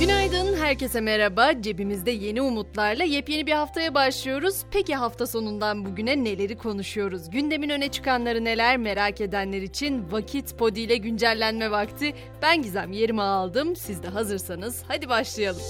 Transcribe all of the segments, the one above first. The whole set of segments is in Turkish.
Günaydın, herkese merhaba. Cebimizde yeni umutlarla yepyeni bir haftaya başlıyoruz. Peki hafta sonundan bugüne neleri konuşuyoruz? Gündemin öne çıkanları neler merak edenler için Vakit Podi ile güncellenme vakti. Ben Gizem yerimi aldım. Siz de hazırsanız hadi başlayalım.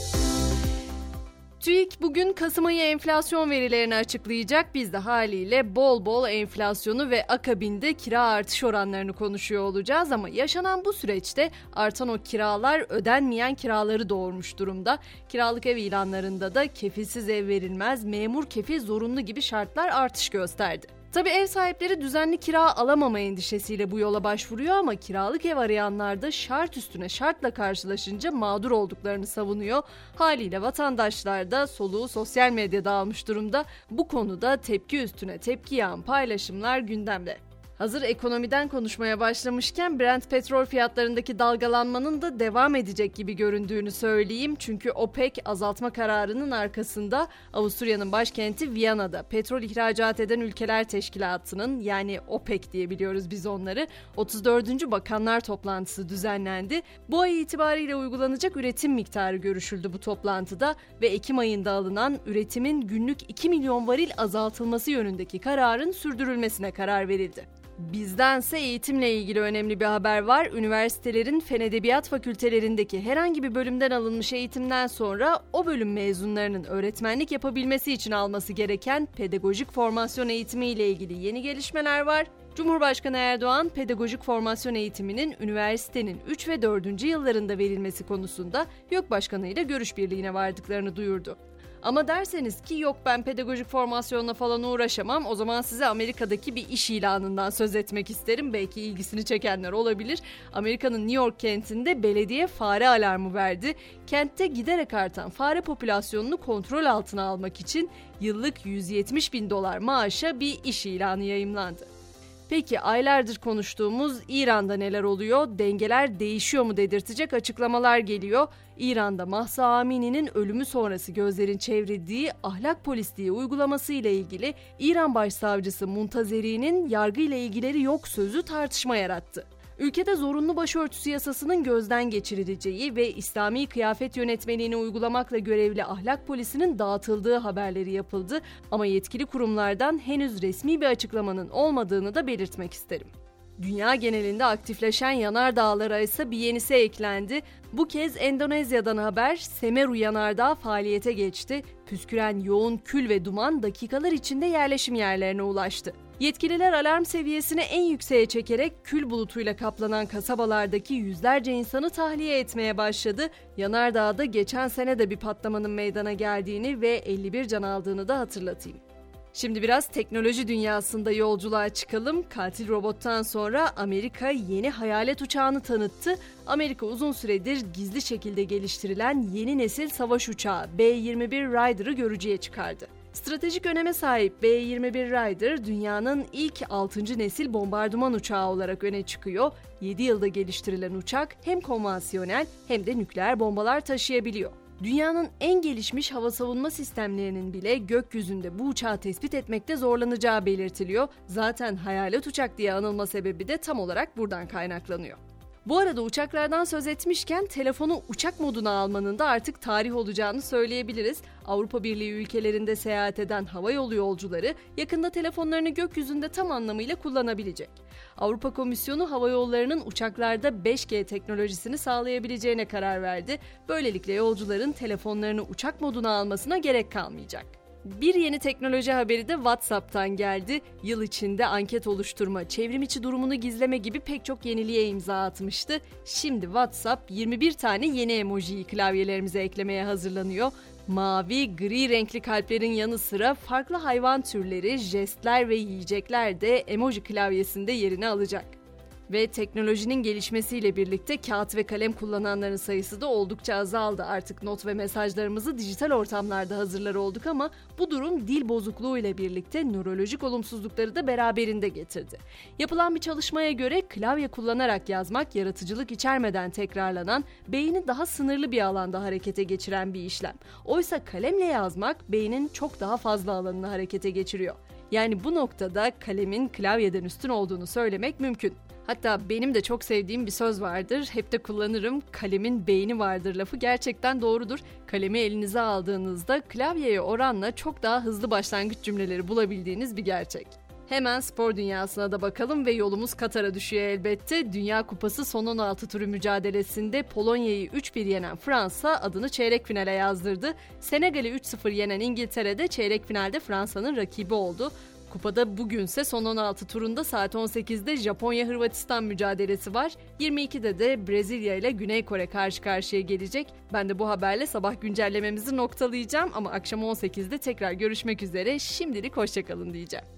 TÜİK bugün Kasım ayı enflasyon verilerini açıklayacak. Biz de haliyle bol bol enflasyonu ve akabinde kira artış oranlarını konuşuyor olacağız ama yaşanan bu süreçte artan o kiralar ödenmeyen kiraları doğurmuş durumda. Kiralık ev ilanlarında da kefilsiz ev verilmez, memur kefil zorunlu gibi şartlar artış gösterdi. Tabi ev sahipleri düzenli kira alamama endişesiyle bu yola başvuruyor ama kiralık ev arayanlar da şart üstüne şartla karşılaşınca mağdur olduklarını savunuyor. Haliyle vatandaşlar da soluğu sosyal medyada almış durumda. Bu konuda tepki üstüne tepki yağan paylaşımlar gündemde. Hazır ekonomiden konuşmaya başlamışken Brent petrol fiyatlarındaki dalgalanmanın da devam edecek gibi göründüğünü söyleyeyim. Çünkü OPEC azaltma kararının arkasında Avusturya'nın başkenti Viyana'da petrol ihracat eden ülkeler teşkilatının yani OPEC diye biliyoruz biz onları 34. Bakanlar toplantısı düzenlendi. Bu ay itibariyle uygulanacak üretim miktarı görüşüldü bu toplantıda ve Ekim ayında alınan üretimin günlük 2 milyon varil azaltılması yönündeki kararın sürdürülmesine karar verildi. Bizdense eğitimle ilgili önemli bir haber var. Üniversitelerin Fen Edebiyat Fakültelerindeki herhangi bir bölümden alınmış eğitimden sonra o bölüm mezunlarının öğretmenlik yapabilmesi için alması gereken pedagojik formasyon eğitimi ile ilgili yeni gelişmeler var. Cumhurbaşkanı Erdoğan pedagojik formasyon eğitiminin üniversitenin 3 ve 4. yıllarında verilmesi konusunda YÖK Başkanı ile görüş birliğine vardıklarını duyurdu. Ama derseniz ki yok ben pedagojik formasyonla falan uğraşamam o zaman size Amerika'daki bir iş ilanından söz etmek isterim. Belki ilgisini çekenler olabilir. Amerika'nın New York kentinde belediye fare alarmı verdi. Kentte giderek artan fare popülasyonunu kontrol altına almak için yıllık 170 bin dolar maaşa bir iş ilanı yayımlandı. Peki aylardır konuştuğumuz İran'da neler oluyor? Dengeler değişiyor mu dedirtecek açıklamalar geliyor. İran'da Mahsa Amini'nin ölümü sonrası gözlerin çevrildiği ahlak polisliği uygulaması ile ilgili İran Başsavcısı Muntazeri'nin yargı ile ilgileri yok sözü tartışma yarattı. Ülkede zorunlu başörtüsü yasasının gözden geçirileceği ve İslami kıyafet yönetmeliğini uygulamakla görevli ahlak polisinin dağıtıldığı haberleri yapıldı ama yetkili kurumlardan henüz resmi bir açıklamanın olmadığını da belirtmek isterim. Dünya genelinde aktifleşen yanardağlara ise bir yenisi eklendi. Bu kez Endonezya'dan haber Semeru yanardağı faaliyete geçti. Püsküren yoğun kül ve duman dakikalar içinde yerleşim yerlerine ulaştı. Yetkililer alarm seviyesini en yükseğe çekerek kül bulutuyla kaplanan kasabalardaki yüzlerce insanı tahliye etmeye başladı. Yanardağ'da geçen sene de bir patlamanın meydana geldiğini ve 51 can aldığını da hatırlatayım. Şimdi biraz teknoloji dünyasında yolculuğa çıkalım. Katil robottan sonra Amerika yeni hayalet uçağını tanıttı. Amerika uzun süredir gizli şekilde geliştirilen yeni nesil savaş uçağı B-21 Rider'ı görücüye çıkardı. Stratejik öneme sahip B-21 Rider dünyanın ilk 6. nesil bombardıman uçağı olarak öne çıkıyor. 7 yılda geliştirilen uçak hem konvansiyonel hem de nükleer bombalar taşıyabiliyor. Dünyanın en gelişmiş hava savunma sistemlerinin bile gökyüzünde bu uçağı tespit etmekte zorlanacağı belirtiliyor. Zaten hayalet uçak diye anılma sebebi de tam olarak buradan kaynaklanıyor. Bu arada uçaklardan söz etmişken telefonu uçak moduna almanın da artık tarih olacağını söyleyebiliriz. Avrupa Birliği ülkelerinde seyahat eden hava yolu yolcuları yakında telefonlarını gökyüzünde tam anlamıyla kullanabilecek. Avrupa Komisyonu hava yollarının uçaklarda 5G teknolojisini sağlayabileceğine karar verdi. Böylelikle yolcuların telefonlarını uçak moduna almasına gerek kalmayacak. Bir yeni teknoloji haberi de WhatsApp'tan geldi. Yıl içinde anket oluşturma, çevrim içi durumunu gizleme gibi pek çok yeniliğe imza atmıştı. Şimdi WhatsApp 21 tane yeni emojiyi klavyelerimize eklemeye hazırlanıyor. Mavi, gri renkli kalplerin yanı sıra farklı hayvan türleri, jestler ve yiyecekler de emoji klavyesinde yerini alacak. Ve teknolojinin gelişmesiyle birlikte kağıt ve kalem kullananların sayısı da oldukça azaldı. Artık not ve mesajlarımızı dijital ortamlarda hazırlar olduk ama bu durum dil bozukluğu ile birlikte nörolojik olumsuzlukları da beraberinde getirdi. Yapılan bir çalışmaya göre klavye kullanarak yazmak yaratıcılık içermeden tekrarlanan, beyni daha sınırlı bir alanda harekete geçiren bir işlem. Oysa kalemle yazmak beynin çok daha fazla alanını harekete geçiriyor. Yani bu noktada kalemin klavyeden üstün olduğunu söylemek mümkün. Hatta benim de çok sevdiğim bir söz vardır. Hep de kullanırım. Kalemin beyni vardır lafı gerçekten doğrudur. Kalemi elinize aldığınızda klavyeye oranla çok daha hızlı başlangıç cümleleri bulabildiğiniz bir gerçek. Hemen spor dünyasına da bakalım ve yolumuz Katar'a düşüyor elbette. Dünya Kupası son 16 turu mücadelesinde Polonya'yı 3-1 yenen Fransa adını çeyrek finale yazdırdı. Senegal'i 3-0 yenen İngiltere de çeyrek finalde Fransa'nın rakibi oldu. Kupada bugünse son 16 turunda saat 18'de Japonya-Hırvatistan mücadelesi var. 22'de de Brezilya ile Güney Kore karşı karşıya gelecek. Ben de bu haberle sabah güncellememizi noktalayacağım ama akşam 18'de tekrar görüşmek üzere. Şimdilik hoşçakalın diyeceğim.